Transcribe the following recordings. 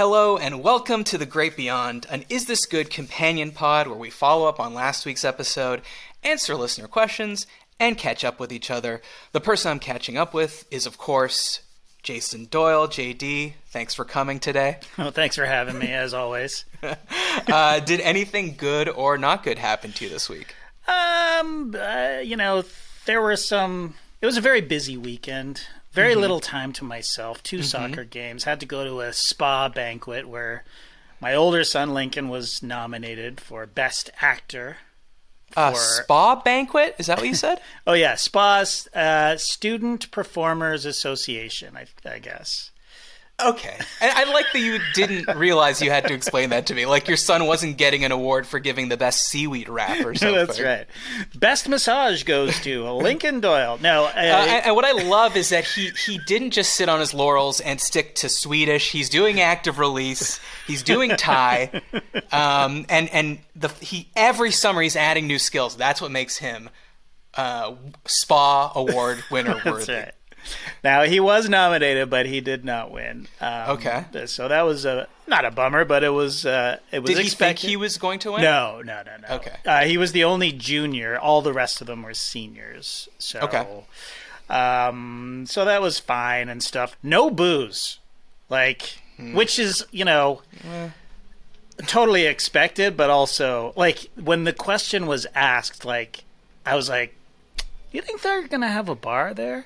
Hello and welcome to The Great Beyond, an Is This Good companion pod where we follow up on last week's episode, answer listener questions, and catch up with each other. The person I'm catching up with is, of course, Jason Doyle. JD, thanks for coming today. Well, thanks for having me, as always. uh, did anything good or not good happen to you this week? Um, uh, you know, there were some. It was a very busy weekend. Very Mm-hmm. little time to myself. 2 soccer games. Had to go to a spa banquet where my older son Lincoln was nominated for best actor. A For- spa banquet? Is that what you said? Oh yeah, SPA's uh, Student Performers Association. I, I guess. Okay. And I like that you didn't realize you had to explain that to me. Like your son wasn't getting an award for giving the best seaweed wrap or something. That's right. Best massage goes to Lincoln Doyle. No, uh, Uh, and, and what I love is that he he didn't just sit on his laurels and stick to Swedish. He's doing active release. He's doing Thai, um, and and the he every summer he's adding new skills. That's what makes him uh, spa award winner worthy. That's right. Now he was nominated, but he did not win. Um, Okay. so that was a not a bummer, but it was uh, it was Did he expected. think he was going to win? No, no, no, no. Okay. Uh, he was the only junior. All the rest of them were seniors. So, Okay. um, so that was fine and stuff. No booze, like, Hmm. which is you know. Totally expected, but also like when the question was asked, like I was like, "You think they're gonna have a bar there?"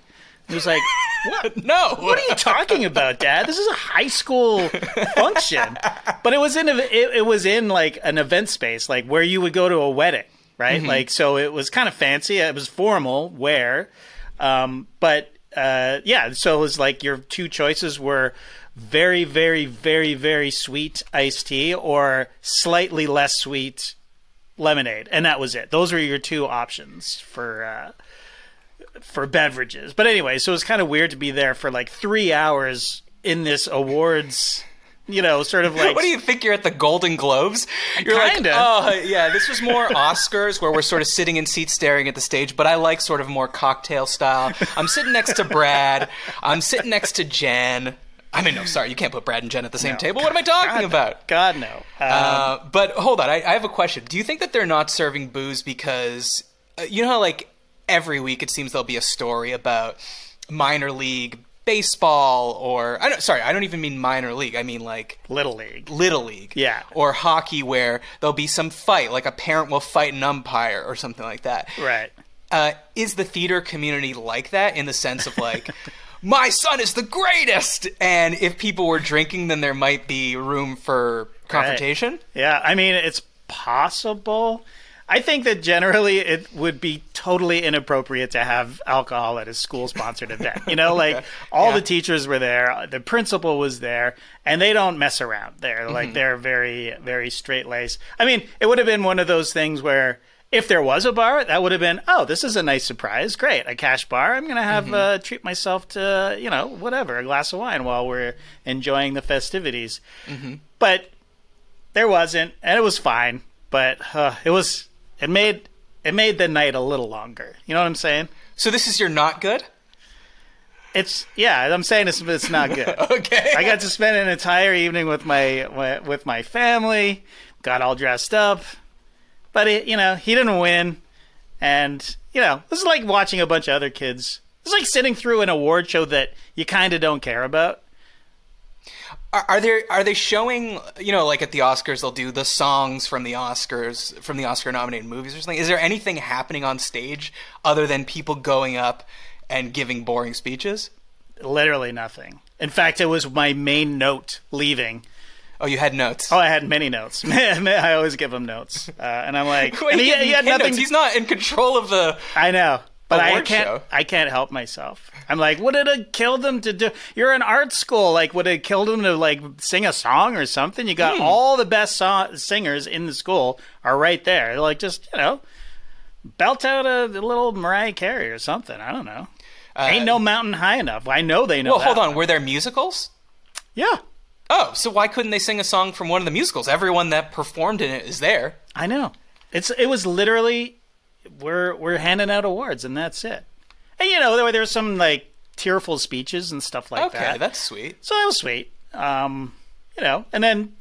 He was like, "What? No. What are you talking about, Dad? This is a high school function." But it was in a, it, it was in like an event space, like where you would go to a wedding, right? Mm-hmm. Like so, it was kind of fancy. It was formal wear, um, but uh, yeah. So it was like your two choices were very, very, very, very sweet iced tea or slightly less sweet lemonade, and that was it. Those were your two options for. Uh, for beverages. But anyway, so it was kind of weird to be there for like three hours in this awards, you know, sort of like. What do you think? You're at the Golden Globes? You're Kinda. like, oh yeah, this was more Oscars where we're sort of sitting in seats staring at the stage, but I like sort of more cocktail style. I'm sitting next to Brad. I'm sitting next to Jen. I mean, no, sorry, you can't put Brad and Jen at the same No. table. What am I talking God, about? God no. Um, Uh, but hold on, I, I have a question. Do you think that they're not serving booze because uh, you know how like every week it seems there'll be a story about minor league baseball or I don't sorry, I don't even mean minor league. I mean like Little League. little league Yeah. or hockey where there'll be some fight like a parent will fight an umpire or something like that Right. uh, is the theater community like that in the sense of like my son is the greatest and if people were drinking then there might be room for confrontation Yeah, I mean, it's possible. I think that generally it would be totally inappropriate to have alcohol at a school sponsored event. You know, like all Yeah. the teachers were there, the principal was there, and they don't mess around there. Like they're very, very straight laced. I mean, it would have been one of those things where if there was a bar, that would have been, oh, this is a nice surprise. Great. A cash bar. I'm going to have, uh, treat myself to, you know, whatever, a glass of wine while we're enjoying the festivities. But there wasn't, and it was fine. But uh, it was it made it made the night a little longer. You know what I'm saying? so this is your not good It's yeah. I'm saying it's it's not good. okay I got to spend an entire evening with my with my family. Got all dressed up, but it, you know he didn't win, and you know this is like watching a bunch of other kids. It's like sitting through an award show that you kind of don't care about. Are, are there are they showing you know like at the Oscars they'll do the songs from the Oscars from the Oscar nominated movies or something? Is there anything happening on stage other than people going up and giving boring speeches? Literally nothing. In fact, it was my main note leaving. Oh, you had notes. Oh, I had many notes. I always give him notes, uh, and I'm like, Wait, and he, give he had nothing. He's not in control of the. I know, but I can't. show. I can't help myself. I'm like, would it have killed them to do? You're in art school. Like, would it have killed them to like sing a song or something? You got all the best so- singers in the school are right there. Like, just you know, belt out a, a little Mariah Carey or something. I don't know. Ain't no mountain high enough. I know they know. Uh, Well, hold on. one. Were there musicals? Yeah, Oh, so why couldn't they sing a song from one of the musicals? Everyone that performed in it is there. I know. It's it was literally we're we're handing out awards and that's it. And you know there were there were some like tearful speeches and stuff like Okay, that. Okay, that's sweet. so that was sweet. Um, you know, and then.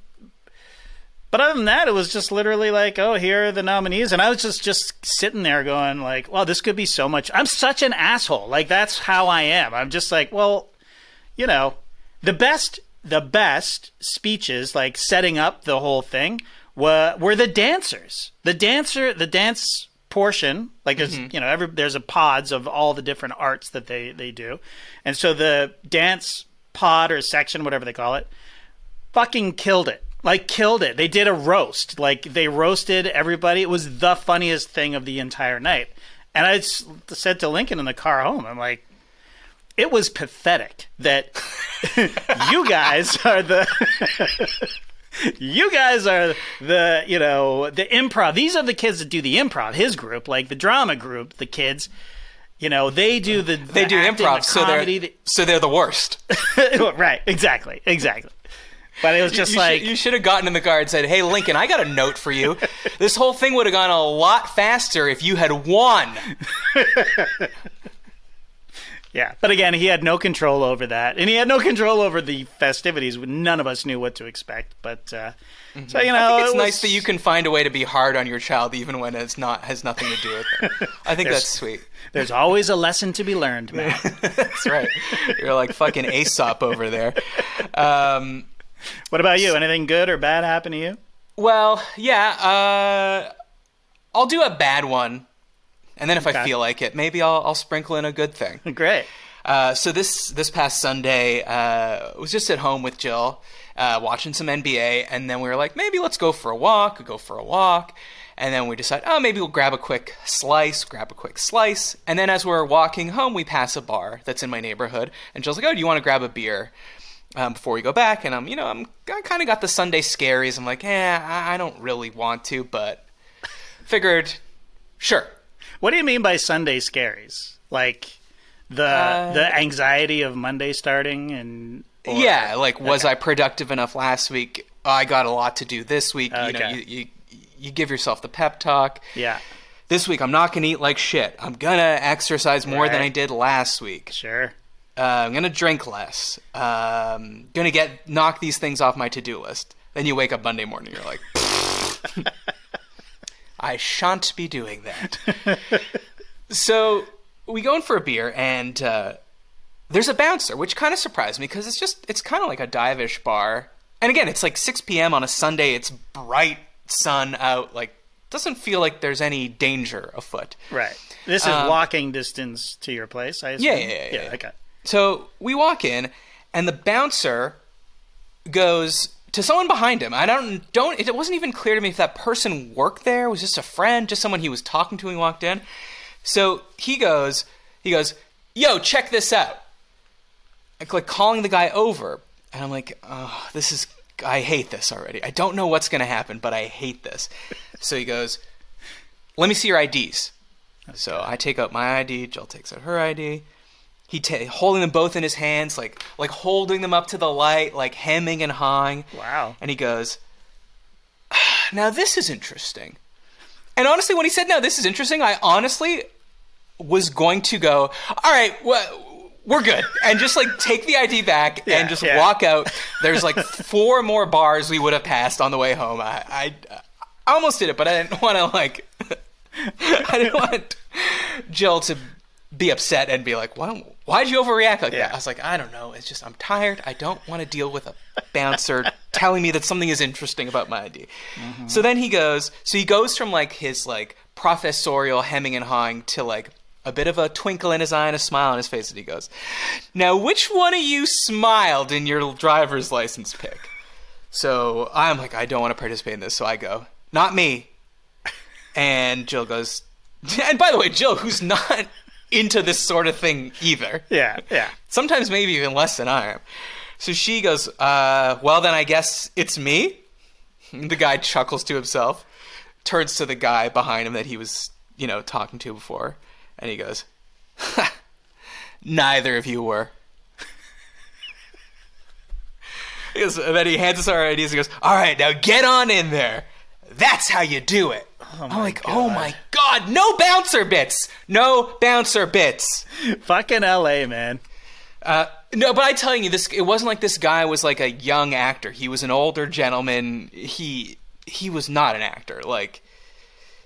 But other than that, it was just literally like, oh, here are the nominees, and I was just just sitting there going like, well, this could be so much. I'm such an asshole. Like that's how I am. I'm just like, well, you know, the best the best speeches, like setting up the whole thing, were were the dancers. The dancer, the dance portion, like there's mm-hmm. you know every there's a pods of all the different arts that they they do, and so the dance pod or section, whatever they call it, fucking killed it. Like killed it. They did a roast. Like they roasted everybody. It was the funniest thing of the entire night. And i said to Lincoln in the car home, I'm like, it was pathetic that you guys are the you guys are the you know the improv these are the kids that do the improv his group like the drama group the kids you know they do the They do improv, so comedy, they're so they're the worst. right exactly exactly but it was just you like should, you should have gotten in the car and said, "Hey, Lincoln, I got a note for you. This whole thing would have gone a lot faster if you had won." yeah but again he had no control over that and he had no control over the festivities none of us knew what to expect but uh so you know Mm-hmm. I think it's it nice that you can find a way to be hard on your child even when it's not has nothing to do with it. I think that's sweet. there's always a lesson to be learned man That's right. You're like fucking Aesop over there. Um, what about you anything good or bad happen to you well, yeah. Uh, I'll do a bad one, and then if I feel like it, maybe I'll, I'll sprinkle in a good thing. great Uh, so this this past Sunday, uh, was just at home with Jill, uh, watching some NBA, and then we were like, maybe let's go for a walk. Go for a walk, and then we decide, oh, maybe we'll grab a quick slice. Grab a quick slice, and then as we're walking home, we pass a bar that's in my neighborhood, and Jill's like, oh, do you want to grab a beer? Um, before we go back, and I'm, you know, I'm, I kind of got the Sunday scaries. I'm like, eh, I, I don't really want to, but figured, sure. What do you mean by Sunday scaries? Like the Uh, the anxiety of Monday starting and or- yeah, like was I productive enough last week? I got a lot to do this week. You know, you, you you give yourself the pep talk. yeah, This week I'm not gonna eat like shit. I'm gonna exercise more than I did last week. sure. Uh, I'm gonna drink less. Um, gonna get knock these things off my to do list. Then you wake up Monday morning, you're like, I shan't be doing that. so we go in for a beer, and uh, there's a bouncer, which kind of surprised me because it's just it's kind of like a dive-ish bar. And again, it's like 6 p.m. on a Sunday. It's bright sun out. Like doesn't feel like there's any danger afoot. Right. This is walking distance to your place. I assume. Um, Yeah, yeah, yeah, yeah. Okay. So we walk in, and the bouncer goes to someone behind him. I don't don't. It wasn't even clear to me if that person worked there, was just a friend, just someone he was talking to when he walked in. So he goes, he goes, "Yo, check this out." Like, like calling the guy over, and I'm like, "Oh, this is." I hate this already. I don't know what's gonna happen, but I hate this. So he goes, "Let me see your IDs." So I take out my ID. Jill takes out her ID he ta holding them both in his hands, like like holding them up to the light, like hemming and hawing. Wow. And he goes, "Now this is interesting." And honestly, when he said, "Now this is interesting," I honestly was going to go, "All right, well, we're good," and just like take the ID back Yeah, and just yeah. walk out. There's like four more bars we would have passed on the way home. I I, I almost did it, but I didn't want to like. I didn't want Jill to be upset and be like, "Why? Why'd you overreact like Yeah. that?" I was like, "I don't know. It's just I'm tired. I don't want to deal with a bouncer telling me that something is interesting about my ID." Mm-hmm. So then he goes. So he goes from like his like professorial hemming and hawing to like a bit of a twinkle in his eye and a smile on his face, and he goes, "Now, which one of you smiled in your driver's license pic?" So I'm like, I don't want to participate in this, so I go, "Not me." And Jill goes, and by the way, Jill, who's not into this sort of thing either. Yeah. Yeah. Sometimes maybe even less than I am. So she goes, uh, well, then I guess it's me. The guy chuckles to himself, turns to the guy behind him that he was, you know, talking to before, and he goes, neither of you were. He goes, and then he hands us our IDs and goes, all right, now get on in there. That's how you do it. I'm like, oh my god, no bouncer bits, no bouncer bits. Fucking L.A. man. Uh, No, but I telling you, this it wasn't like this guy was like a young actor. He was an older gentleman. He he was not an actor. Like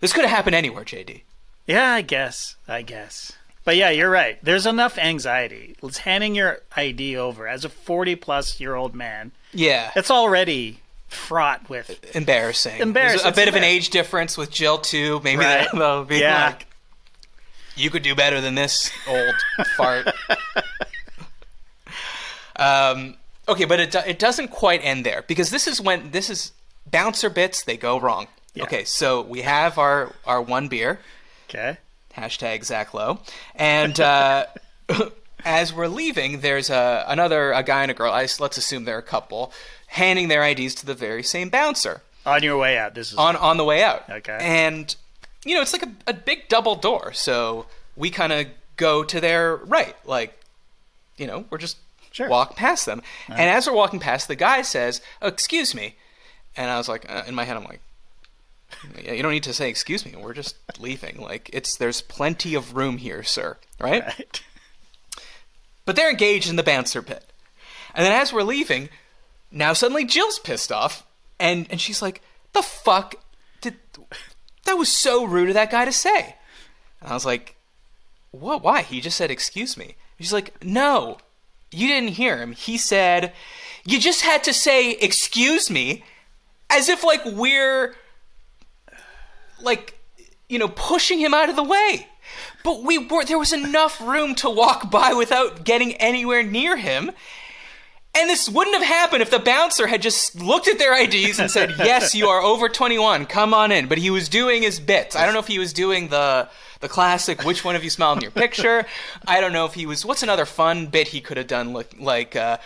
this could have happened anywhere, JD. Yeah, I guess. I guess. But yeah, you're right. There's enough anxiety. It's handing your ID over as a 40 plus year old man. Yeah, It's already fraught with. embarrassing. Embarrassing. There's a bit of an age difference with Jill too. Maybe Right. that, that'll be Yeah. like you could do better than this old fart. Um, okay, but it it doesn't quite end there because this is when this is bouncer bits they go wrong. Yeah. Okay, so we have our our one beer. Okay. hashtag Zach Lowe. And uh, as we're leaving, there's a, another a guy and a girl. I, let's assume they're a couple, handing their IDs to the very same bouncer On your way out, this is. on on the way out. Okay. And you know, it's like a, a big double door, so we kind of go to their right, like you know, we're just Sure. walk past them. And as we're walking past, the guy says, oh, "Excuse me," and I was like, uh, in my head, I'm like. "Yeah, You don't need to say excuse me. We're just leaving. Like it's there's plenty of room here, sir. Right? Right. But they're engaged in the bouncer pit. And then as we're leaving, now suddenly Jill's pissed off and and she's like, "The fuck did that was so rude of that guy to say." And I was like, "What? Why? He just said excuse me." She's like, "No. You didn't hear him. He said you just had to say excuse me as if like we're like you know pushing him out of the way but we were there was enough room to walk by without getting anywhere near him and this wouldn't have happened if the bouncer had just looked at their IDs and said, "Yes, you are over 21. Come on in." But he was doing his bits. I don't know if he was doing the the classic "Which one of you smiled in your picture?" I don't know if he was. What's another fun bit he could have done? Like, like uh,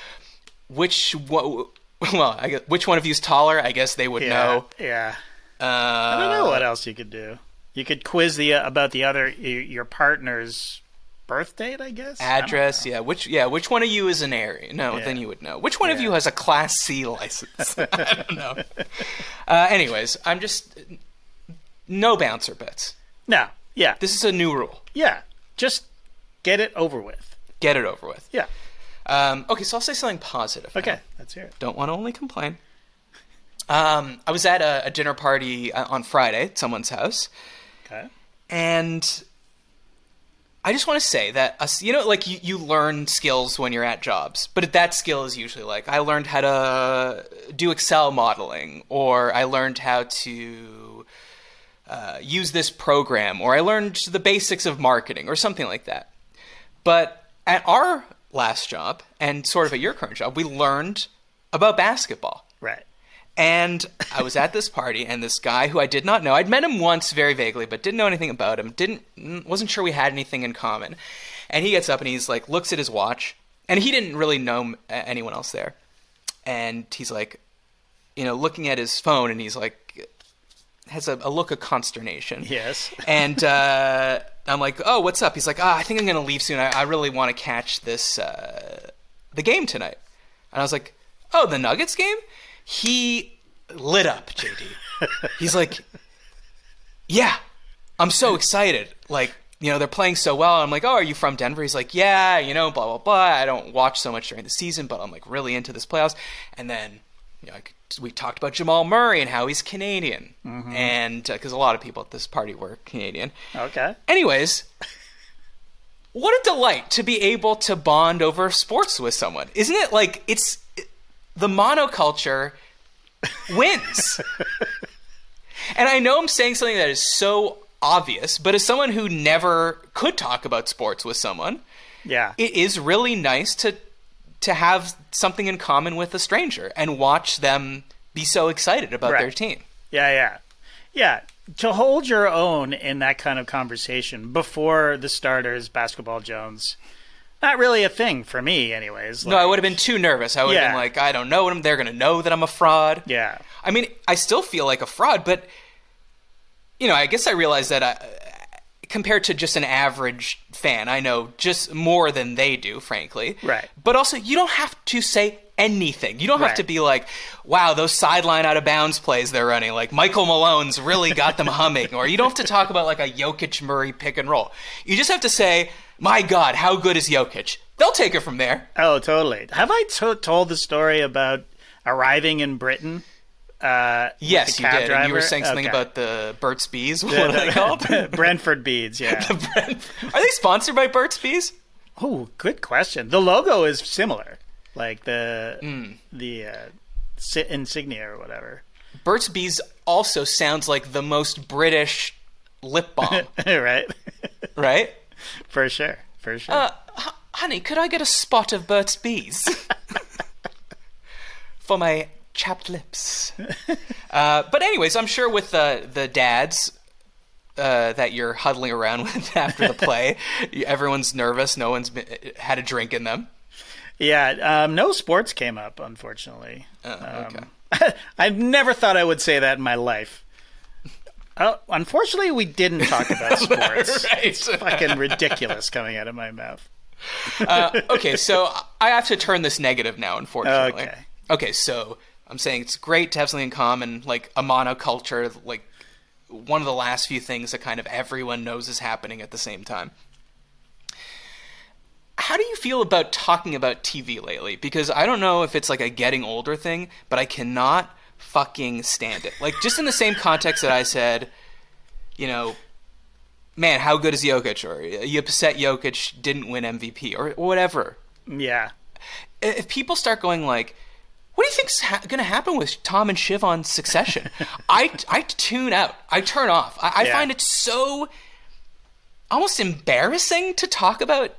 which one? Well, I guess, which one of you's taller? I guess they would Yeah. know. Yeah. Uh, I don't know what else you could do. You could quiz the uh, about the other your partner's birth date, I guess. I address yeah which yeah which one of you is an area no Yeah. then you would know which one of you has a class c license i don't know uh, anyways i'm just no bouncer bets No. Yeah. this is a new rule Yeah. Just get it over with. get it over with Yeah. um, okay so i'll say something positive now. Okay. Let's hear it. don't want to only complain um, i was at a, a dinner party uh, on friday at someone's house Okay. And I just want to say that us, you know, like you, you learn skills when you're at jobs, but that skill is usually like I learned how to do Excel modeling, or I learned how to uh, use this program, or I learned the basics of marketing, or something like that. But at our last job, and sort of at your current job, we learned about basketball. Right. And I was at this party, and this guy who I did not know, I'd met him once very vaguely, but didn't know anything about him. Didn't wasn't sure we had anything in common. And he gets up and he's like, looks at his watch, and he didn't really know anyone else there. And he's like, you know, looking at his phone, and he's like, has a, a look of consternation. Yes. And uh, I'm like, oh, what's up? He's like, ah, I think I'm gonna leave soon. I, I really want to catch this uh, the game tonight. And I was like, oh, the Nuggets game? He lit up, JD. He's like, yeah, I'm so excited. Like, you know, they're playing so well. I'm like, oh, are you from Denver? He's like, yeah, you know, blah blah blah. I don't watch so much during the season, but I'm like really into this playoffs. And then, you know, I could- we talked about Jamal Murray and how he's Canadian, mm-hmm. and uh, because a lot of people at this party were Canadian. Okay. Anyways, what a delight to be able to bond over sports with someone. Isn't it like it's the monoculture wins? and I know I'm saying something that is so obvious, but as someone who never could talk about sports with someone, Yeah. it is really nice to to have something in common with a stranger and watch them be so excited about their team. Yeah, yeah. Yeah. To hold your own in that kind of conversation before the starters, Basketball Jones, not really a thing for me, anyways. No, I would have been too nervous. I would have Yeah. been like, I don't know them. They're going to know that I'm a fraud. Yeah. I mean, I still feel like a fraud, but you know, I guess I realize that I, compared to just an average fan, I know just more than they do, frankly. Right. But also, you don't have to say anything. You don't have to be like, wow, those sideline out of bounds plays they're running, like Michael Malone's really got them humming. Or you don't have to talk about like a Jokic Murray pick and roll. You just have to say, my God, how good is Jokic? They'll take it from there. Oh, totally. Have I to- told the story about arriving in Britain? Uh, Yes, you did. And you were saying something Okay. about the Burt's Bees. What are they called? Brentford beads. Yeah. are they sponsored by Burt's Bees? oh, good question. The logo is similar, like the Hmm. the uh, insignia or whatever. Burt's Bees also sounds like the most British lip balm, right? right? For sure. For sure. Uh, h- honey, could I get a spot of Burt's Bees for my chapped lips? Uh, but anyways, I'm sure with the the dads uh, that you're huddling around with after the play, everyone's nervous. No one's been, had a drink in them. Yeah. Um, no sports came up, unfortunately. Oh, okay. Um, I never thought I would say that in my life. Oh, unfortunately, we didn't talk about sports. Right. It's fucking ridiculous coming out of my mouth. Uh, okay, so I have to turn this negative now, unfortunately. Okay. Okay, so I'm saying it's great to have something in common, like a monoculture, like one of the last few things that kind of everyone knows is happening at the same time. How do you feel about talking about TV lately? Because I don't know if it's like a getting older thing, but I cannot fucking stand it. Like just in the same context that I said, you know, man, how good is Jokic? Or you upset Jokic didn't win MVP or whatever. Yeah. If people start going like, what do you think's ha- going to happen with Tom and Shiv on Succession? I, I tune out. I turn off. I, I Yeah. find it so almost embarrassing to talk about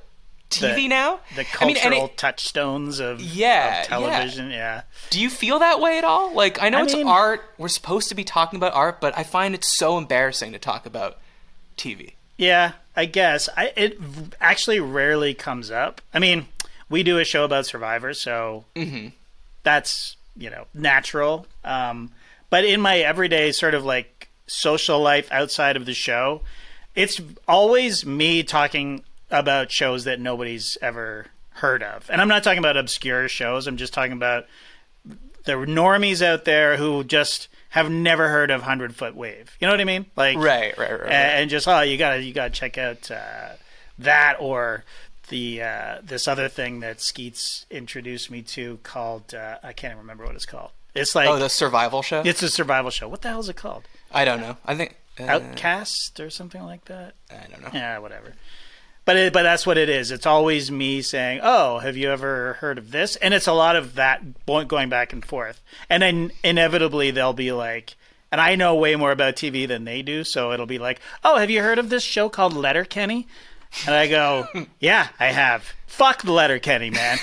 TV The- now. The I mean, cultural it- touchstones of, Yeah, of television. Yeah. do you feel that way at all? Like, I know I it's mean- art. We're supposed to be talking about art, but I find it so embarrassing to talk about TV. Yeah, I guess. I, it actually rarely comes up. I mean, we do a show about Survivor, so that's, you know, natural. Um, but in my everyday sort of like social life outside of the show, it's always me talking about shows that nobody's ever heard of. And I'm not talking about obscure shows, I'm just talking about the normies out there who just have never heard of Hundred Foot Wave. You know what I mean? Like Right, right, right, right. and, just oh, you gotta you gotta check out uh, that or the uh, this other thing that Skeets introduced me to called uh, I can't even remember what it's called. It's like Oh, the survival show? it's a survival show. What the hell is it called? I don't know. I think. Uh, Outcast or something like that. I don't know. Yeah, whatever. But it, but that's what it is. It's always me saying, "Oh, have you ever heard of this?" And it's a lot of that going back and forth. And then inevitably they'll be like, and I know way more about TV than they do, so it'll be like, "Oh, have you heard of this show called Letterkenny?" And I go, "Yeah, I have." Fuck the Letterkenny, man.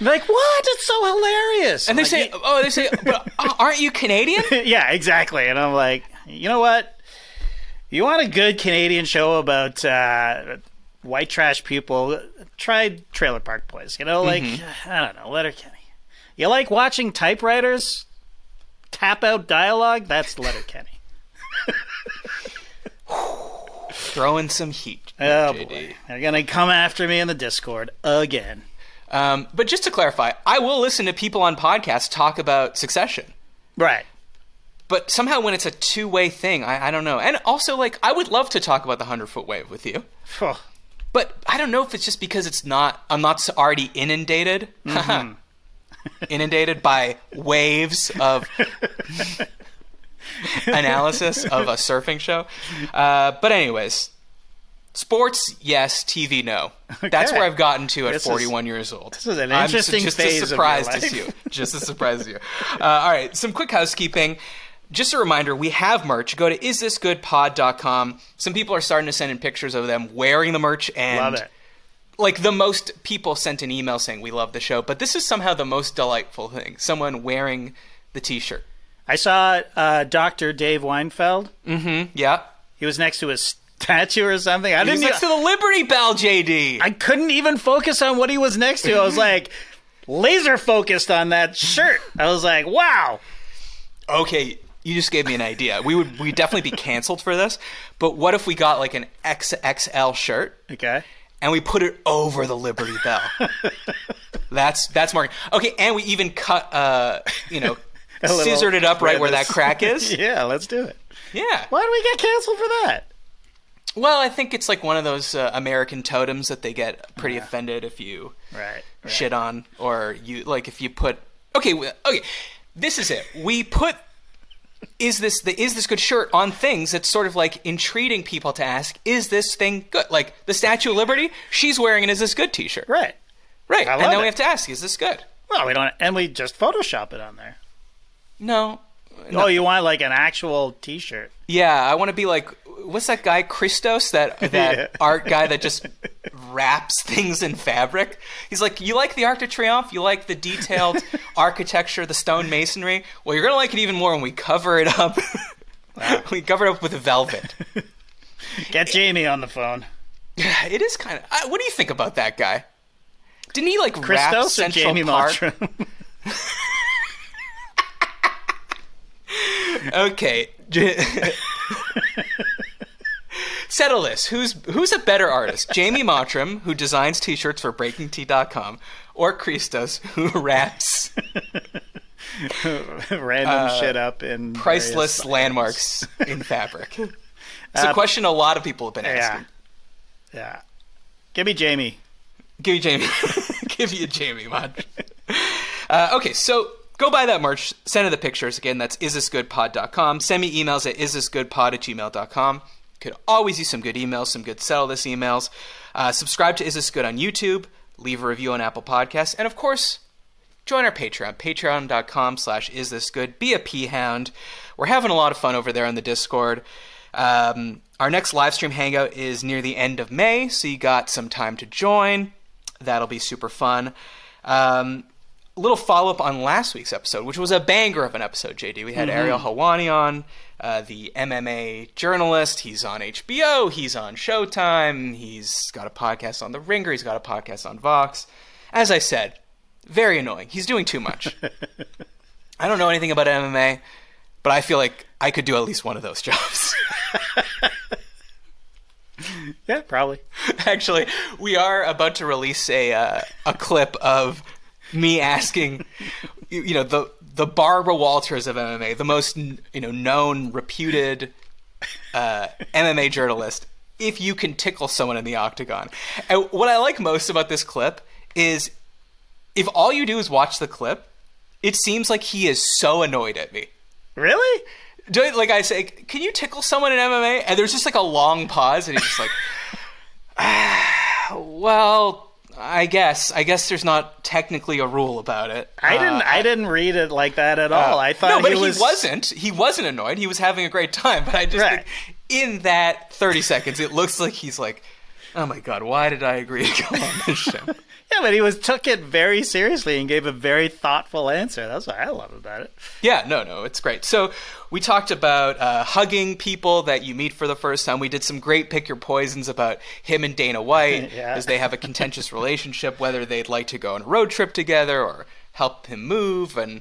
Like, what? It's so hilarious. And they I'm say, like, "Oh, they say, but aren't you Canadian?" yeah, exactly. And I'm like, you know what? You want a good Canadian show about uh, white trash people? Try Trailer Park Boys. You know, like I don't know, Letterkenny. You like watching typewriters tap out dialogue? That's Letterkenny. Throwing some heat. Oh JD. boy, they're gonna come after me in the Discord again. Um, but just to clarify, I will listen to people on podcasts talk about Succession. Right. But somehow, when it's a two-way thing, I, I don't know. And also, like, I would love to talk about the hundred-foot wave with you. Phew. But I don't know if it's just because it's not. I'm not already inundated. inundated by waves of analysis of a surfing show. Uh, but anyways, sports yes, TV no. That's where I've gotten to at This is- 41 years old. This is an I'm interesting just phase of as your surprised life. as you. Just as surprised as you. Uh, all right, some quick housekeeping. Just a reminder, we have merch. Go to isthisgoodpod.com. Some people are starting to send in pictures of them wearing the merch and Love it. like the most people sent an email saying we love the show, but this is somehow the most delightful thing. Someone wearing the t-shirt. I saw uh, Dr. Dave Weinfeld. Yeah. He was next to a statue or something. I He's didn't. next even- to the Liberty Bell, JD. I couldn't even focus on what he was next to. I was like laser focused on that shirt. I was like, wow. okay, you just gave me an idea. We would we definitely be canceled for this. But what if we got like an XXL shirt Okay. and we put it over the Liberty Bell. that's that's marketing. Okay, and we even cut, uh, you know, scissored it up right where that crack is. yeah, let's do it. Yeah. Why do we get canceled for that? Well, I think it's like one of those uh, American totems that they get pretty offended if you Right. right. shit on or you like if you put okay okay this is it we put is this the is this good shirt on things that's sort of like entreating people to ask is this thing good like the statue of liberty she's wearing an is this good t-shirt Right. right and then it. we have to ask is this good Well, we don't, and we just Photoshop it on there. no Oh, you want like an actual T-shirt? yeah i want to be like what's that guy christos that that Yeah. art guy that just wraps things in fabric? He's like you like the arc de triomphe? You like the detailed architecture the stone masonry? Well you're gonna like it even more when we cover it up. We cover it up with velvet. Get Jamie on the phone. Yeah, it is kind of uh, I, what do you think about that guy? Didn't he like wrap Christos or central Jamie park Mottram? Okay. Settle this. Who's who's a better artist? Jamie mottram who designs t-shirts for breakingt.com or christos who wraps Random shit up in Uh, priceless landmarks in fabric. It's a question a lot of people have been asking. Yeah. Yeah. Give me Jamie. give me jamie. Give you jamie mod uh, okay so go buy that merch. Send her the pictures again. That's isthisgoodpod.com send me emails at isthisgoodpod at gmail.com could always use some good emails some good settle this emails. Uh, subscribe to is this good on youtube. Leave a review on apple podcasts. And of course join our patreon. Patreon.com slash is this good be a p hound. We're having a lot of fun over there on the discord. Um, our next live stream hangout is near the end of may so you got some time to join. That'll be super fun. Um, little follow up on last week's episode, which was a banger of an episode, JD. We had Ariel Helwani on, uh, the MMA journalist. He's on HBO, he's on Showtime, he's got a podcast on The Ringer, he's got a podcast on Vox. As I said, very annoying. He's doing too much. I don't know anything about MMA, but I feel like I could do at least one of those jobs. Yeah, probably. Actually, we are about to release a uh, a clip of me asking, you, you know, the the Barbara Walters of MMA, the most you know known, reputed uh, MMA journalist, if you can tickle someone in the octagon. And what I like most about this clip is if all you do is watch the clip, it seems like he is so annoyed at me. Really? Do like I say, can you tickle someone in MMA? And there's just like a long pause, and he's just like, ah, well, I guess. I guess there's not technically a rule about it. I didn't. Uh, I didn't read it like that at all. I thought no, but he he, was. wasn't. He wasn't annoyed. He was having a great time. But I just Right. think in that 30 seconds, it looks like he's like, oh my god, why did I agree to go on this show? Yeah, but he was took it very seriously and gave a very thoughtful answer. That's what I love about it. Yeah, no, no, it's great. So we talked about uh, hugging people that you meet for the first time. We did some great pick your poisons about him and Dana White, Yeah. as they have a contentious relationship, whether they'd like to go on a road trip together or help him move and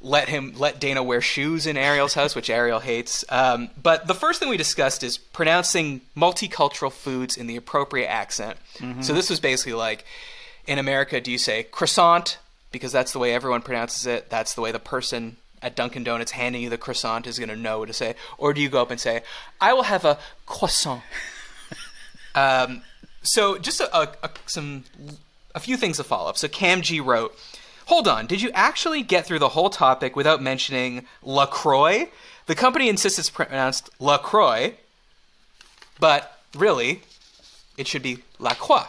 let him let Dana wear shoes in Ariel's house, which Ariel hates. Um, but the first thing we discussed is pronouncing multicultural foods in the appropriate accent. So this was basically like, in America, do you say croissant because that's the way everyone pronounces it? That's the way the person at Dunkin' Donuts handing you the croissant is going to know what to say, or do you go up and say, "I will have a croissant"? um, so just a, a, a, some a few things to follow up. So Cam G wrote, "Hold on, did you actually get through the whole topic without mentioning Lacroix? The company insists it's pronounced Lacroix, but really, it should be Lacroix."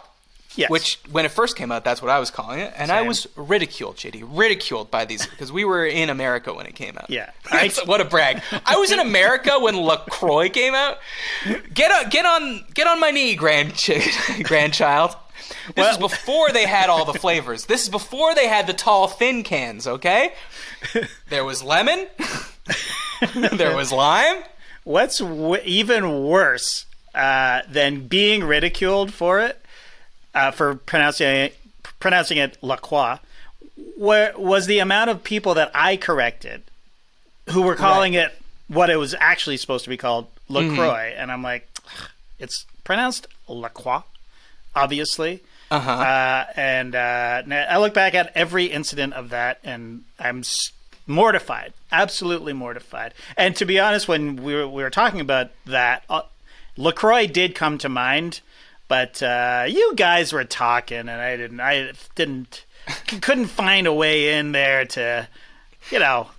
Yes. Which, when it first came out, that's what I was calling it, and I was ridiculed, JD, ridiculed by these because we were in America when it came out. Yeah. That's- what a brag! I was in America when Lacroix came out. Get on, get on, get on my knee, grand grandchild. This is before they had all the flavors. This is before they had the tall, thin cans. Okay, there was lemon, there was lime. What's w- even worse uh, than being ridiculed for it, uh, for pronouncing it, pronouncing it Lacroix, where was the amount of people that I corrected who were calling it what it was actually supposed to be called Lacroix, and I'm like, it's pronounced Lacroix. Obviously. Uh-huh. Uh, and uh, I look back at every incident of that, and I'm s- mortified, absolutely mortified. And to be honest, when we were, we were talking about that, uh, Lacroix did come to mind, but uh, you guys were talking, and I didn't, I didn't, couldn't find a way in there to, you know,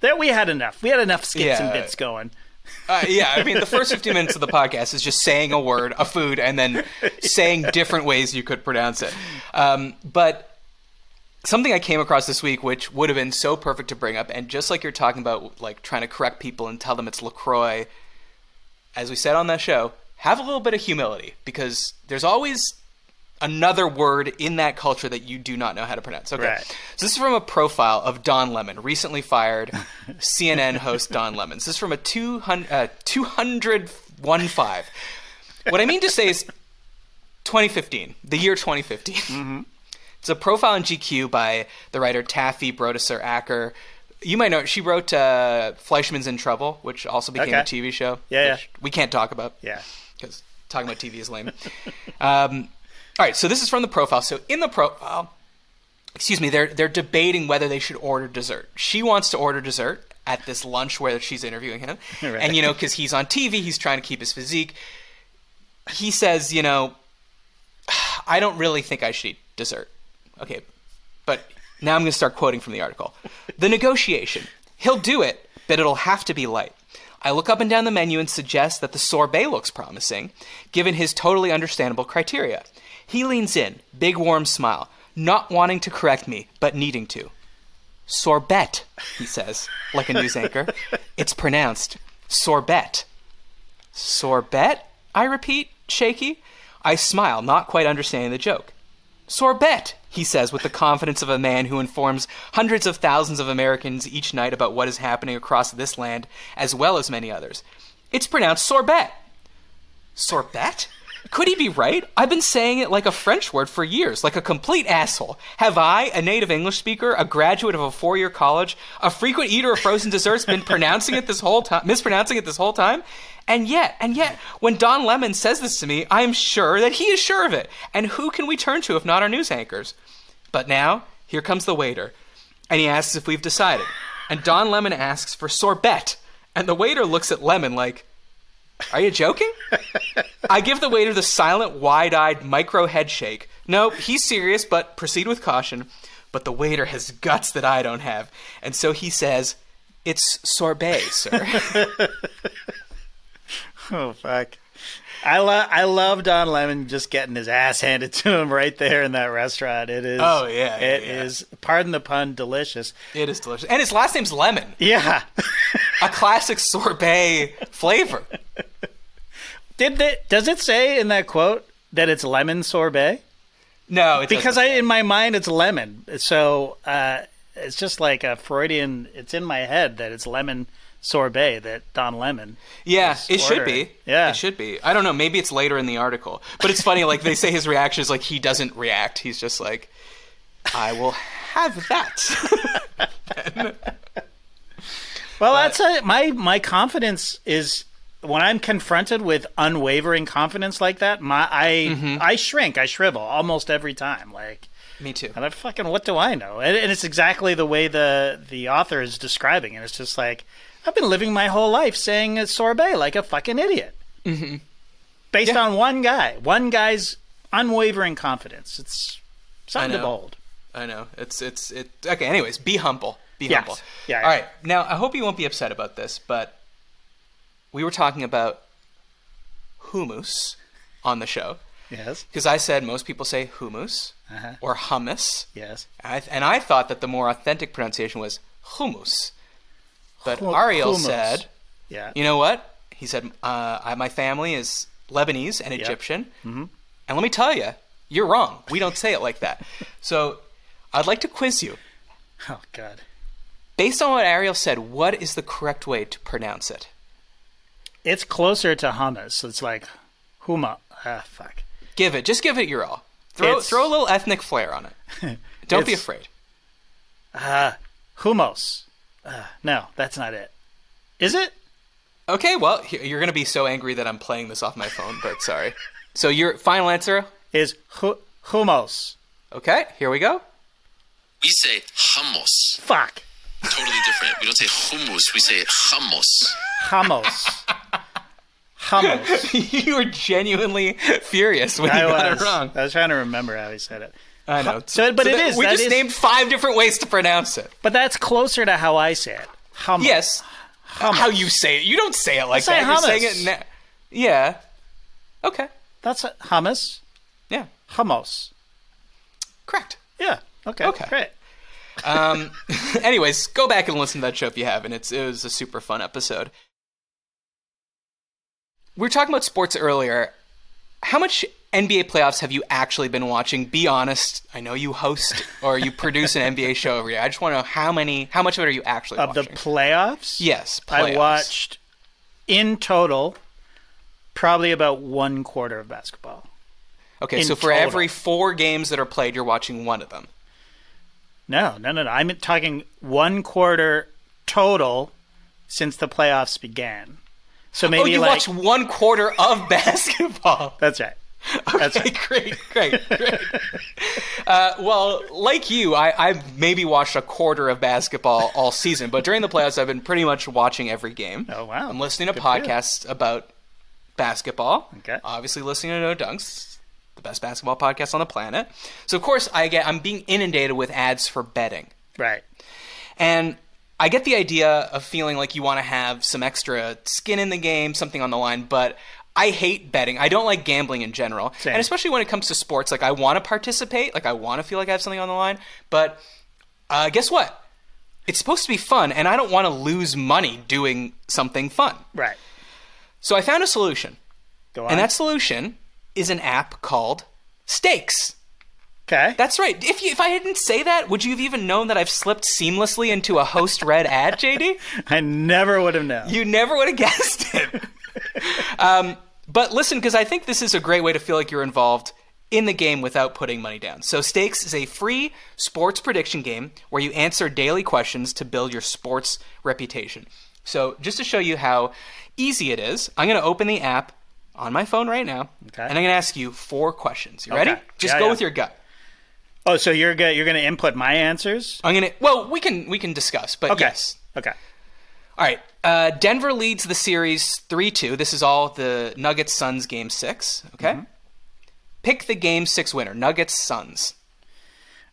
there we had enough. We had enough skits and bits going. Uh, yeah, I mean, the first 15 minutes of the podcast is just saying a word, a food, and then saying different ways you could pronounce it. Um, but something I came across this week, which would have been so perfect to bring up, and just like you're talking about, like trying to correct people and tell them it's LaCroix, as we said on that show, have a little bit of humility because there's always another word in that culture that you do not know how to pronounce. Okay. Right. So this is from a profile of Don Lemon, recently fired CNN host Don Lemon. This is from a 200, uh, 201.5. What I mean to say is 2015, the year 2015. It's a profile in GQ by the writer Taffy Brodesser-Akner. You might know she wrote uh, Fleishman's in Trouble, which also became Okay. a TV show. Yeah, which We can't talk about Yeah. because talking about TV is lame. um, all right, so this is from the profile. So in the profile, excuse me, they're they're debating whether they should order dessert. She wants to order dessert at this lunch where she's interviewing him, Right. and you know because he's on TV, he's trying to keep his physique. He says, you know, I don't really think I should eat dessert. Okay, but now I'm going to start quoting from the article. The negotiation. He'll do it, but it'll have to be light. I look up and down the menu and suggest that the sorbet looks promising, given his totally understandable criteria. He leans in, big warm smile, not wanting to correct me, but needing to. Sorbet, he says, like a news anchor. It's pronounced sorbet. Sorbet? I repeat, shaky. I smile, not quite understanding the joke. Sorbet, he says with the confidence of a man who informs hundreds of thousands of Americans each night about what is happening across this land, as well as many others. It's pronounced sorbet. Sorbet? Could he be right? I've been saying it like a French word for years, like a complete asshole. Have I, a native English speaker, a graduate of a four-year college, a frequent eater of frozen desserts, been pronouncing it this whole time, mispronouncing it this whole time? And yet, and yet, when Don Lemon says this to me, I am sure that he is sure of it. And who can we turn to if not our news anchors? But now, here comes the waiter, and he asks if we've decided. And Don Lemon asks for sorbet, and the waiter looks at Lemon like, are you joking? I give the waiter the silent, wide eyed micro head shake. No, he's serious, but proceed with caution. But the waiter has guts that I don't have. And so he says, It's sorbet, sir. Oh fuck. I love I love Don Lemon just getting his ass handed to him right there in that restaurant. It is Oh, yeah, yeah, it yeah. is pardon the pun, delicious. it is delicious. And his last name's Lemon, Yeah. a classic sorbet flavor. Did they, does it say in that quote that it's lemon sorbet? No, it Because. I in my mind it's lemon. So uh, it's just like a Freudian it's in my head that it's lemon sorbet that Don Lemon. Yeah, it should be. Yeah. It should be. I don't know. Maybe it's later in the article. But it's funny, like, they say his reaction is like he doesn't react. He's just like, I will have that. Well, that's a, my my confidence is when I'm confronted with unwavering confidence like that. My I Mm-hmm. I shrink, I shrivel almost every time. Like, Me too. and I fucking what do I know? And, and it's exactly the way the the author is describing it. It's just like I've been living my whole life saying sorbet like a fucking idiot, mm-hmm. based Yeah. on one guy, one guy's unwavering confidence. It's something to behold. I know. It's it's it. Okay. Anyways, be humble. Be Yes. humble. Yeah, All yeah. right. Now, I hope you won't be upset about this, but we were talking about hummus on the show Yes, because I said most people say hummus Uh-huh. or hummus, yes. and I, and I thought that the more authentic pronunciation was hummus. But Ariel said, Yeah. "You know what?" He said, uh, I, "My family is Lebanese and Egyptian, mm-hmm. and let me tell you, you're wrong. We don't say it like that." so, I'd like to quiz you. Oh God. Based on what Ariel said, what is the correct way to pronounce it? It's closer to hummus. It's like huma. Ah, fuck. Give it. Just give it your all. Throw It's- throw a little ethnic flair on it. Don't be afraid. Humos. Uh, no, that's not it. Is it? Okay, well, you're going to be so angry that I'm playing this off my phone, but sorry. So your final answer, is hu- hummus. Okay, here we go. We say hummus. Fuck. Totally different. We don't say hummus. We say hummus. Hummus. hummus. you were genuinely furious when you I got was. it wrong. I was trying to remember how he said it. I know. So, but it that- is. We just is- named five different ways to pronounce it. But that's closer to how I say it. Hummus. Yes. Hummus. How you say it? You don't say it like say that. You're saying it. Na- yeah. Okay. That's a, hummus. Yeah. Hummus. Correct. Yeah. Okay. Okay. Great. Um, anyways, go back and listen to that show if you haven't. It's it was a super fun episode. We were talking about sports earlier. How much NBA playoffs have you actually been watching? Be honest. I know you host or you produce an NBA show every year. I just want to know how many, how much of it are you actually Of the playoffs? yes, I watched in total probably about one quarter of basketball. Okay, in so for total. every four games that are played, you're watching one of them. No, no, no, no. I'm talking one quarter total since the playoffs began. So oh, maybe oh, you like watch one quarter of basketball. that's right. That's Okay, right. great, great, great. uh, well, like you, I, I've maybe watched a quarter of basketball all season, but during the playoffs, I've been pretty much watching every game. Oh, wow. I'm listening to Good podcasts about basketball. Okay. Obviously, listening to No Dunks, the best basketball podcast on the planet. So, of course, I get I'm being inundated with ads for betting. Right. And I get the idea of feeling like you want to have some extra skin in the game, something on the line, but I hate betting. I don't like gambling in general. Same. And especially when it comes to sports, like I want to participate, like I want to feel like I have something on the line, but uh, guess what? It's supposed to be fun, and I don't want to lose money doing something fun. Right. So I found a solution. Go on. And that solution is an app called Stakes. okay. That's right. If you, if I didn't say that, would you have even known that I've slipped seamlessly into a host read ad, JD? I never would have known. You never would have guessed it. Um, but listen, because I think this is a great way to feel like you're involved in the game without putting money down. So, Stakes is a free sports prediction game where you answer daily questions to build your sports reputation. So, just to show you how easy it is, I'm going to open the app on my phone right now, Okay. and I'm going to ask you four questions. You ready? Just Yeah, go yeah. with your gut. oh, so you're go- you're going to input my answers? I'm gonna. Well, we can we can discuss, but Okay. yes. Okay. All right. Uh, Denver leads the series 3 2. This is all the Nuggets Suns game six. Okay. Mm-hmm. Pick the game six winner Nuggets Suns.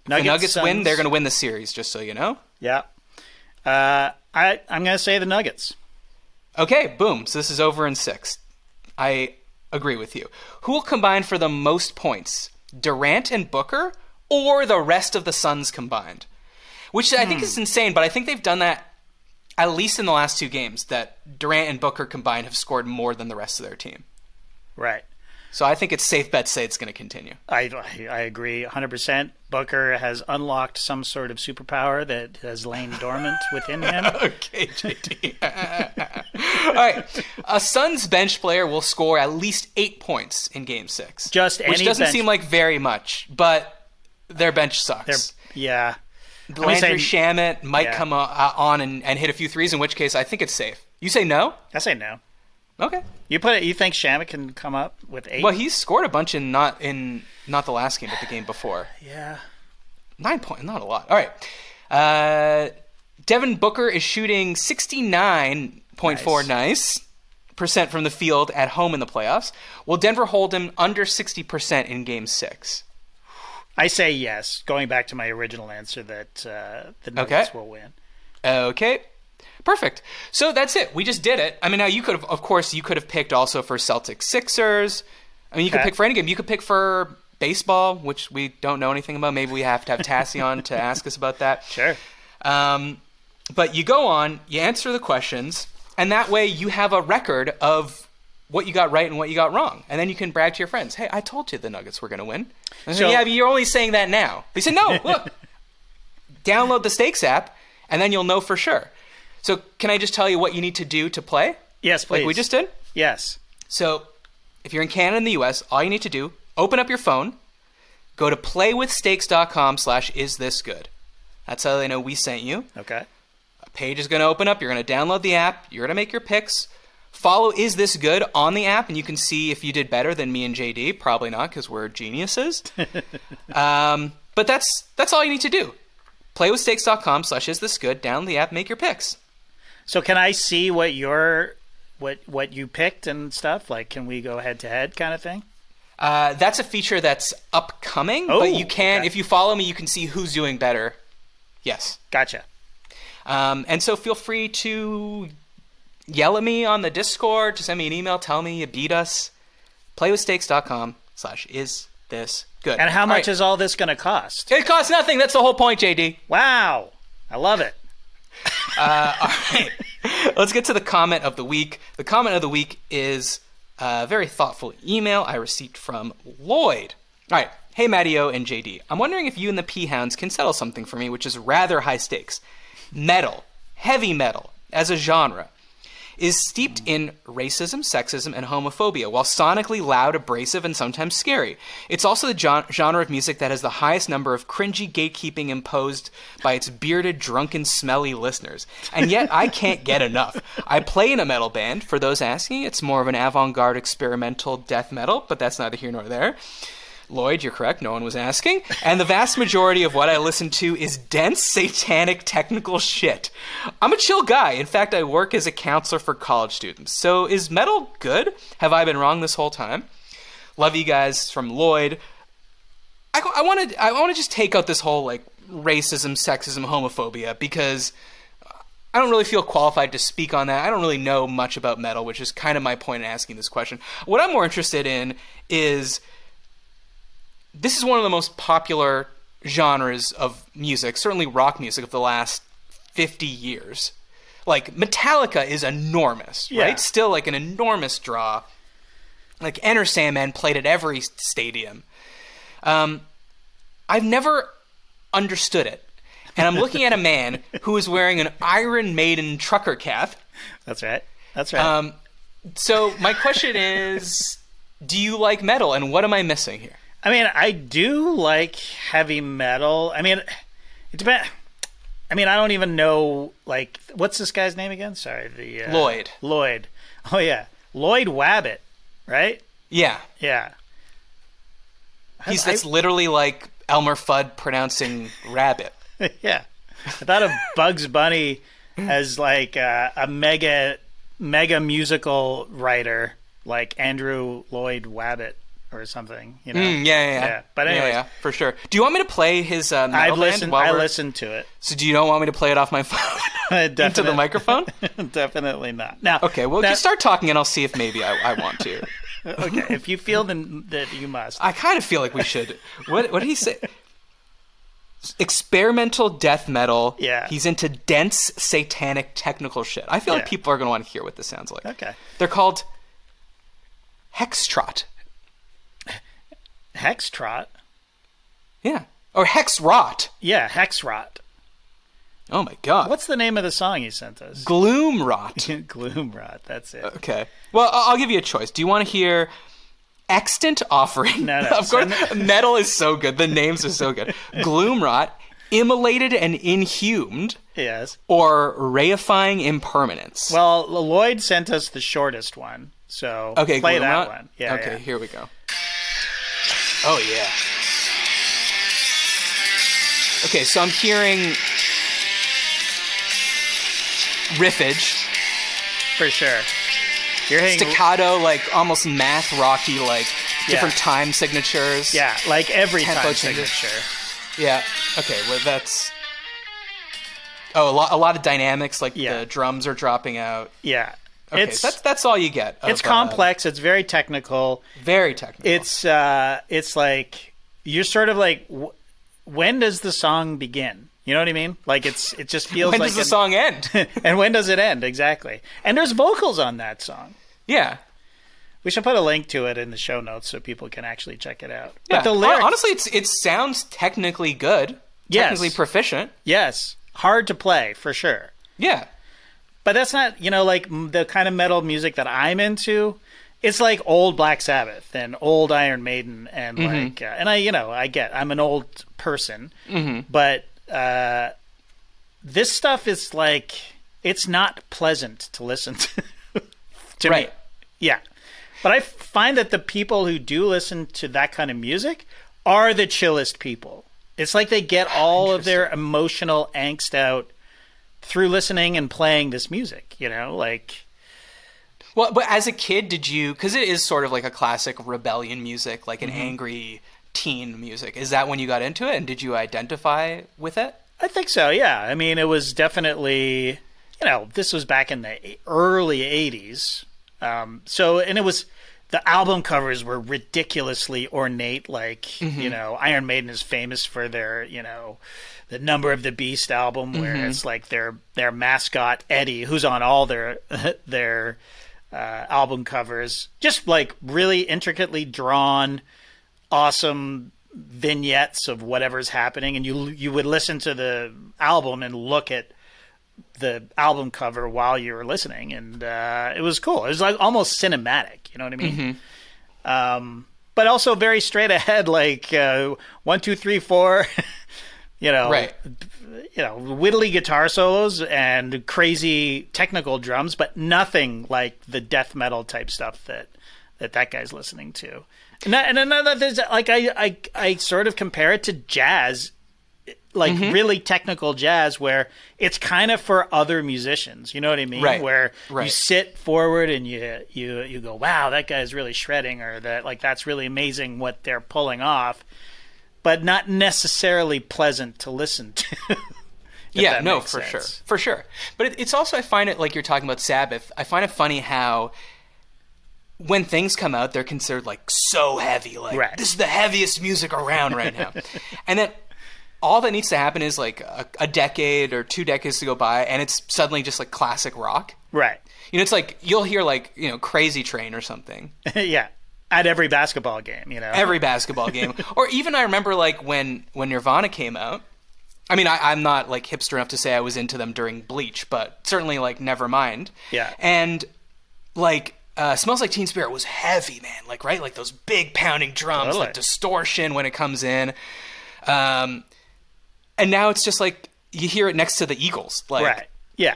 Nuggets, the Nuggets win, they're going to win the series, just so you know. Yeah. Uh, I I'm going to say the Nuggets. Okay, boom. So this is over in six. I agree with you. Who will combine for the most points? Durant and Booker or the rest of the Suns combined? Which I Hmm. think is insane, but I think they've done that at least in the last two games that Durant and Booker combined have scored more than the rest of their team. Right. So I think it's safe bet to say it's going to continue. I, I agree 100%. Booker has unlocked some sort of superpower that has lain dormant within him. Okay, JD. All right. A Suns bench player will score at least eight points in game six. Just Which doesn't bench- seem like very much, but their bench They're, sucks. yeah. Landry Shamet might Yeah. come uh, uh, on and, and hit a few threes, in which case I think it's safe. You say no? I say no. Okay. You put it. You think Shamet can come up with eight? Well, he scored a bunch in not in not the last game, but the game before. yeah. Nine point, not a lot. All right. Uh, Devin Booker is shooting sixty nine point four nice percent from the field at home in the playoffs. Will Denver hold him under sixty percent in Game Six? I say yes. Going back to my original answer that uh, the Nuggets Okay. will win. Okay. Perfect. So that's it. We just did it. I mean, now you could have, of course, you could have picked also for Celtics Sixers. I mean, you could pick for any game. You could pick for baseball, which we don't know anything about. Maybe we have to have Tassie on to ask us about that. Sure. Um, but you go on, you answer the questions, and that way you have a record of what you got right and what you got wrong. And then you can brag to your friends, hey, I told you the Nuggets were going to win. And So- yeah, but you're only saying that now. They said, no, look, download the Stakes app, and then you'll know for sure. So can I just tell you what you need to do to play? Yes, please. Like we just did? Yes. So, if you're in Canada and the US, all you need to do, open up your phone, go to playwithstakes.com slash is this good. That's how they know we sent you. Okay. A page is going to open up. You're going to download the app. You're going to make your picks. Follow Is This Good on the app, and you can see if you did better than me and JD. Probably not, because we're geniuses. um, but that's that's all you need to do. Playwithstakes.com slash Is This Good. Download the app, make your picks. So can I see what your what what you picked and stuff? Like, can we go head to head kind of thing? Uh, that's a feature that's upcoming, Oh, but you can, okay. if you follow me, you can see who's doing better. Yes. Gotcha. Um, and so feel free to yell at me on the Discord, to send me an email, tell me you beat us. Playwithstakes.com slash is this good. And how All much right. is all this going to cost? It costs nothing. That's the whole point, JD. Wow, I love it. Uh, all right. Let's get to the comment of the week. The comment of the week is a very thoughtful email I received from Lloyd. All right. Hey, MattyO and JD. I'm wondering if you and the Peahounds can settle something for me, which is rather high stakes. Metal, heavy metal, as a genre, is steeped in racism, sexism, and homophobia, while sonically loud, abrasive, and sometimes scary. It's also the gen- genre of music that has the highest number of cringy gatekeeping imposed by its bearded, drunken, smelly listeners. And yet, I can't get enough. I play in a metal band. For those asking, it's more of an avant garde experimental death metal, but that's neither here nor there. Lloyd, you're correct. No one was asking. And the vast majority of what I listen to is dense, satanic, technical shit. I'm a chill guy. In fact, I work as a counselor for college students. So is metal good? Have I been wrong this whole time? Love you guys from Lloyd. I, want to I want to just take out this whole like racism, sexism, homophobia because I don't really feel qualified to speak on that. I don't really know much about metal, which is kind of my point in asking this question. What I'm more interested in is this is one of the most popular genres of music, certainly rock music of the last 50 years. Like Metallica is enormous, Yeah. right? Still like an enormous draw. Like Enter Sandman played at every stadium. Um, I've never understood it. And I'm looking at a man who is wearing an Iron Maiden trucker cap. That's right. That's right. Um, so my question is, do you like metal, and what am I missing here? I mean, I do like heavy metal. I mean, it depends. I mean, I don't even know like what's this guy's name again? Sorry, the uh, Lloyd. Lloyd. Oh yeah, Lloyd Wabbit, right? Yeah, Yeah. he's I- that's literally like Elmer Fudd pronouncing rabbit. yeah. I thought of Bugs Bunny as like uh, a mega mega musical writer, like Andrew Lloyd Wabbit or something. You know? Mm, yeah, yeah, yeah. Yeah, but Yeah, yeah, for sure. Do you want me to play his uh, I listened. while I we're- listened to it. So do you don't want me to play it off my phone into the microphone? Definitely not. Now, Okay, well, now- just start talking, and I'll see if maybe I, I want to. okay, if you feel then that you must. I kind of feel like we should. What what did he say? Experimental death metal. Yeah. He's into dense satanic technical shit. I feel like people are going to want to hear what this sounds like. Okay. They're called Hextrot. Hextrot. Yeah. Or Hexrot. Yeah, Hexrot. Oh my god. What's the name of the song you sent us? Gloomwrought? Gloomwrought. That's it. Okay. Well, I'll give you a choice. Do you want to hear Extant Offering? No, no, of course, metal is so good. The names are so good. Gloomwrought, Immolated and Inhumed, Yes. or Reifying Impermanence. Well, Lloyd sent us the shortest one, so okay, play that one. Yeah. Okay, yeah. here we go. Oh yeah. Okay, so I'm hearing riffage, for sure. You're hitting. staccato, like almost math rocky, like different Yeah. time signatures. Yeah, like every time changes. signature. Yeah. Okay. Well, that's. Oh, a lot, a lot of dynamics, like Yeah. the drums are dropping out. Yeah. Okay, it's that's that's all you get. of, it's uh, complex. It's very technical. very technical. It's uh, it's like you're sort of like, w- when does the song begin? You know what I mean? Like it's it just feels when like does the an- song end? and when does it end exactly? And there's vocals on that song. yeah. We should put a link to it in the show notes so people can actually check it out. Yeah. But the lyrics, honestly, it's it sounds technically good. Yes. Technically proficient. yes, hard to play for sure. Yeah. But that's not, you know, like the kind of metal music that I'm into. It's like old Black Sabbath and old Iron Maiden and Mm-hmm. like, uh, and I, you know, I get, I'm an old person, Mm-hmm. but uh, this stuff is like, it's not pleasant to listen to. to Right. me. Yeah. But I find that the people who do listen to that kind of music are the chillest people. It's like they get all of their emotional angst out through listening and playing this music, you know? Like Well, but as a kid, did you? Because it is sort of like a classic rebellion music, like an Mm-hmm. angry teen music. Is that when you got into it, and did you identify with it? I think so. Yeah. I mean, it was definitely, you know, this was back in the early '80s. Um, so, and it was the album covers were ridiculously ornate. Like, you know, Iron Maiden is famous for their, you know, the Number of the Beast album, where it's like their their mascot Eddie, who's on all their their uh, album covers, just like really intricately drawn, awesome vignettes of whatever's happening, and you you would listen to the album and look at the album cover while you were listening, and uh, it was cool. It was like almost cinematic. You know what I mean? Um, but also very straight ahead, like uh, one, two, three, four. you know, Right. you know, whittly guitar solos and crazy technical drums, but nothing like the death metal type stuff that that that guy's listening to. And, that, and another there's like I, I I sort of compare it to jazz, like Mm-hmm. really technical jazz, where it's kind of for other musicians. You know what I mean? Right. Where you sit forward and you you you go, wow, that guy's really shredding, or that like that's really amazing what they're pulling off, but not necessarily pleasant to listen to. yeah, no, for sense. sure, for sure. But it, it's also I find it like you're talking about Sabbath. I find it funny how when things come out, they're considered like so heavy. Like Right. this is the heaviest music around right now, and then all that needs to happen is like a, a decade or two decades to go by, and it's suddenly just like classic rock. Right. You know, it's like you'll hear like you know Crazy Train or something yeah. At every basketball game, you know. every basketball game, or even I remember like when when Nirvana came out. I mean, I, I'm not like hipster enough to say I was into them during Bleach, but certainly like Nevermind. Yeah. and like uh, Smells Like Teen Spirit was heavy, man. Like right, like those big pounding drums, Totally. like distortion when it comes in. Um, and now it's just like you hear it next to the Eagles, like, right. Yeah.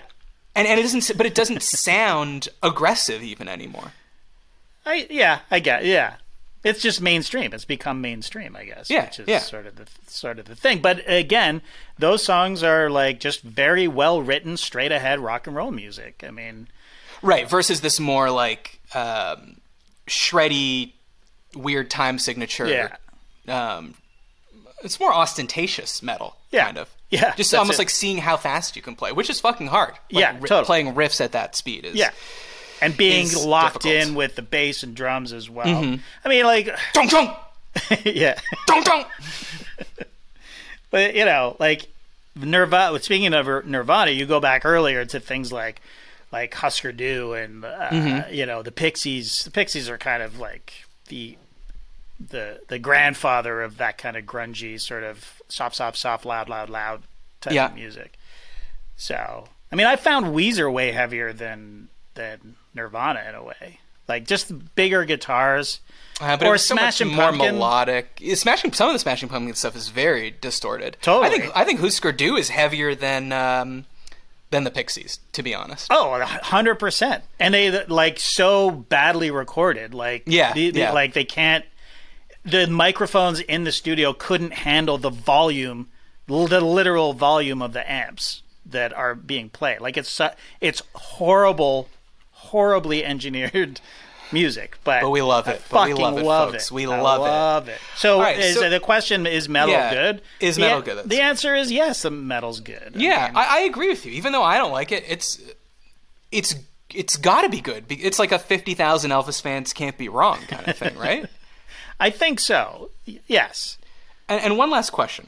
and and it doesn't, but it doesn't sound aggressive even anymore. I yeah, I get yeah. It's just mainstream. It's become mainstream, I guess. Yeah, which is yeah. sort of the sort of the thing. But again, those songs are like just very well written, straight ahead rock and roll music. I mean, Right, versus this more like um, shreddy, weird time signature. Yeah. Um, it's more ostentatious metal, Yeah. kind of. Yeah, Just almost it. like seeing how fast you can play, which is fucking hard. Like, Yeah, ri- totally. Playing riffs at that speed is. yeah. And being locked difficult. Mm-hmm. in with the bass and drums as well. I mean, like, Dong dong, yeah. dong dong. But you know, like Nirvana. Speaking of Nirvana, you go back earlier to things like like Husker Du and uh, Mm-hmm. you know the Pixies. The Pixies are kind of like the the the grandfather of that kind of grungy sort of soft, soft, soft, loud, loud, loud type Yeah. of music. So, I mean, I found Weezer way heavier than than Nirvana in a way. Like just bigger guitars. Uh, but Or was so Smashing more melodic. Smashing some of the Smashing Pumpkin stuff is very distorted. Totally. I think I think Husker Du is heavier than um, than the Pixies, to be honest. Oh, hundred percent. And they like so badly recorded. Like Yeah, the- yeah. like they can't. The microphones in the studio couldn't handle the volume, the literal volume of the amps that are being played. Like it's it's horrible, horribly engineered music. But, But we love I it. But we fucking love it, love folks. it. We I love it. love it. So, right, is, so- the question is metal Yeah, good? is metal an- good? That's- The answer is yes. The metal's good. I Yeah, mean, I, I agree with you. Even though I don't like it, it's it's it's got to be good. It's like a fifty thousand Elvis fans can't be wrong kind of thing, right? I think so. Yes. and, and one last question: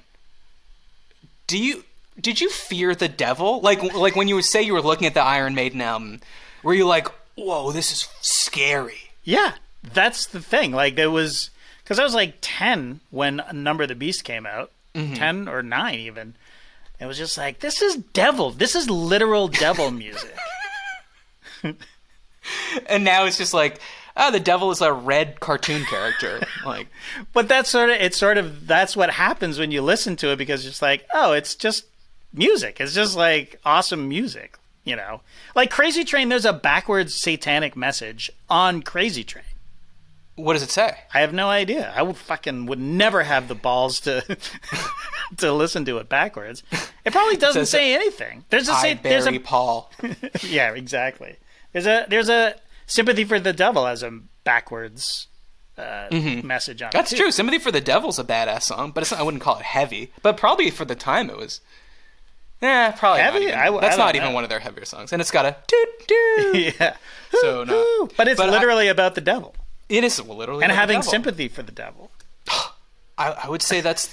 Do you did you fear the devil? Like like when you would say you were looking at the Iron Maiden album, were you like, "Whoa, this is scary"? Yeah, that's the thing. Like there was because I was like ten when Number of the Beast came out, Mm-hmm. ten or nine even. It was just like this is devil. This is literal devil music. And now it's just like, oh, the devil is a red cartoon character. like, but that's sort of it's sort of that's what happens when you listen to it because it's like oh it's just music. It's just like awesome music. You know, like Crazy Train. There's a backwards satanic message on Crazy Train. What does it say? I have no idea. I would fucking would never have the balls to to listen to it backwards. It probably doesn't says, say anything. There's a I say, there's a Paul. yeah, exactly. There's a there's a sympathy for the devil as a backwards uh, message on Mm-hmm. That's it. too. true. Sympathy for the Devil's a badass song, but it's not, I wouldn't call it heavy. But probably for the time, it was. Yeah, probably Heavy? Not even, I that's I not even one of their heavier songs, and it's got a toot toot. yeah. So no. But it's But I- literally about the devil It is literally and about the having sympathy for the devil. I, I would say that's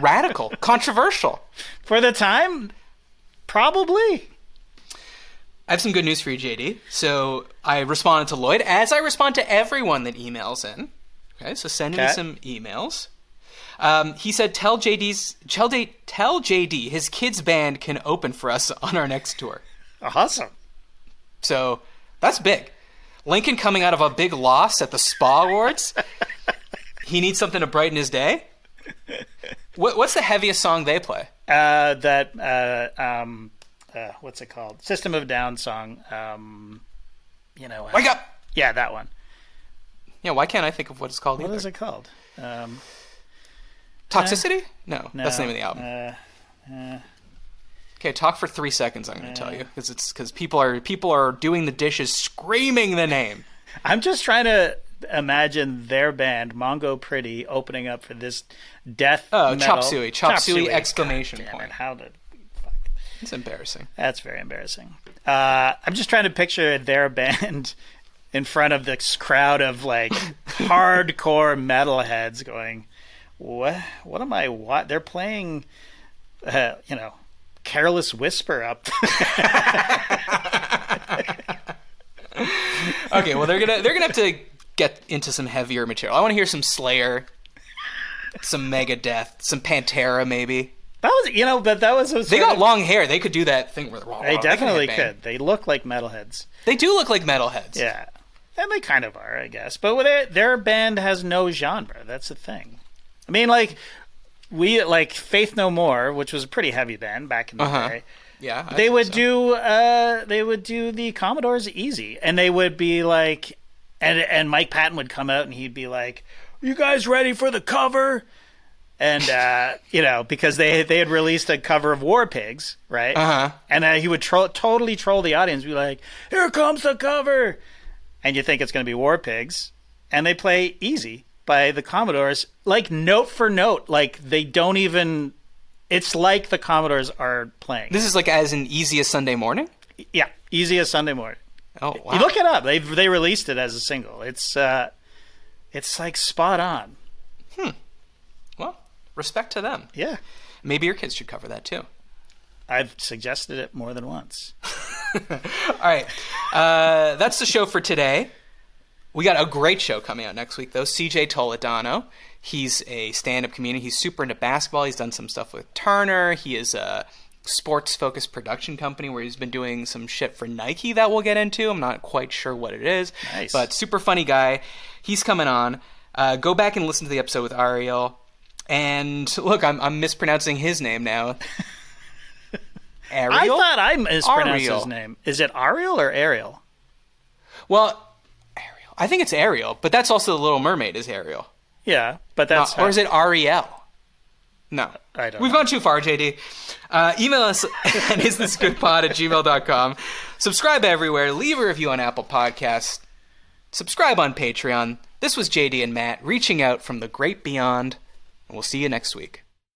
radical, controversial. For the time, probably. I have some good news for you, JD. So I responded to Lloyd, as I respond to everyone that emails in. Okay, so send me some emails. Um, he said, "Tell JD's tell, tell JD his kids' band can open for us on our next tour." Awesome. So that's big. Lincoln coming out of a big loss at the Spa Awards. he needs something to brighten his day. What, what's the heaviest song they play? Uh, that uh, um, uh, what's it called? System of Down song. Um, you know. Wake up! Yeah, that one. Yeah, why can't I think of what it's called What either? is it called? Um, Toxicity? No, no, that's the name of the album. Uh, Okay, talk for three seconds. I'm going to tell you because it's because people are people are doing the dishes, screaming the name. I'm just trying to imagine their band Mongo Pretty opening up for this death. Oh, metal. chop suey, chop suey, exclamation God point. it, How did? Fuck. It's embarrassing. That's very embarrassing. Uh, I'm just trying to picture their band in front of this crowd of like hardcore metalheads going, "What? What am I? What? They're playing, uh, you know, Careless Whisper up." Okay, well they're gonna they're gonna have to get into some heavier material. I want to hear some Slayer, some Megadeth, some Pantera, maybe. that was, you know, but that was. A They got of- long hair. They could do that thing where they're They definitely headbang. could. They look like metalheads. They do look like metalheads. Yeah, and they kind of are, I guess. But their their band has no genre. That's the thing. I mean, like we like Faith No More, which was a pretty heavy band back in the Uh-huh. day. yeah. I They would so. do uh they would do the Commodores easy, and they would be like, and and Mike Patton would come out and he'd be like, "You guys ready for the cover?" And uh, you know, because they they had released a cover of War Pigs, right? Uh-huh. And uh, he would tro- totally troll the audience, be like, "Here comes the cover," and you think it's going to be War Pigs, and they play "Easy" by the Commodores, like note for note, like they don't even. It's like the Commodores are playing. This is like as an easy as Sunday morning. yeah, "Easy as Sunday Morning." Oh wow. You look it up. They they released it as a single. It's uh, it's like spot on. Hmm. Well, respect to them. Yeah, Maybe your kids should cover that too. I've suggested it more than once. All right. Uh, that's the show for today. We got a great show coming out next week, though. CJ Toledano. He's a stand up comedian. He's super into basketball. He's done some stuff with Turner. He is a sports focused production company where he's been doing some shit for Nike that we'll get into. I'm not quite sure what it is. Nice. But super funny guy. He's coming on. Uh, go back and listen to the episode with Ariel. And look, I'm, I'm mispronouncing his name now. Ariel? I thought I mispronounced Ariel. his name. Is it Ariel or Ariel? Well. I think it's Ariel, but that's also the Little Mermaid is Ariel. Yeah, but that's Uh, or is it Ariel? No. I don't We've know. gone too far, JD. Uh, email us at isthisgoodpod at gmail.com. Subscribe everywhere. Leave a review on Apple Podcasts. Subscribe on Patreon. This was JD and Matt reaching out from the great beyond. And we'll see you next week.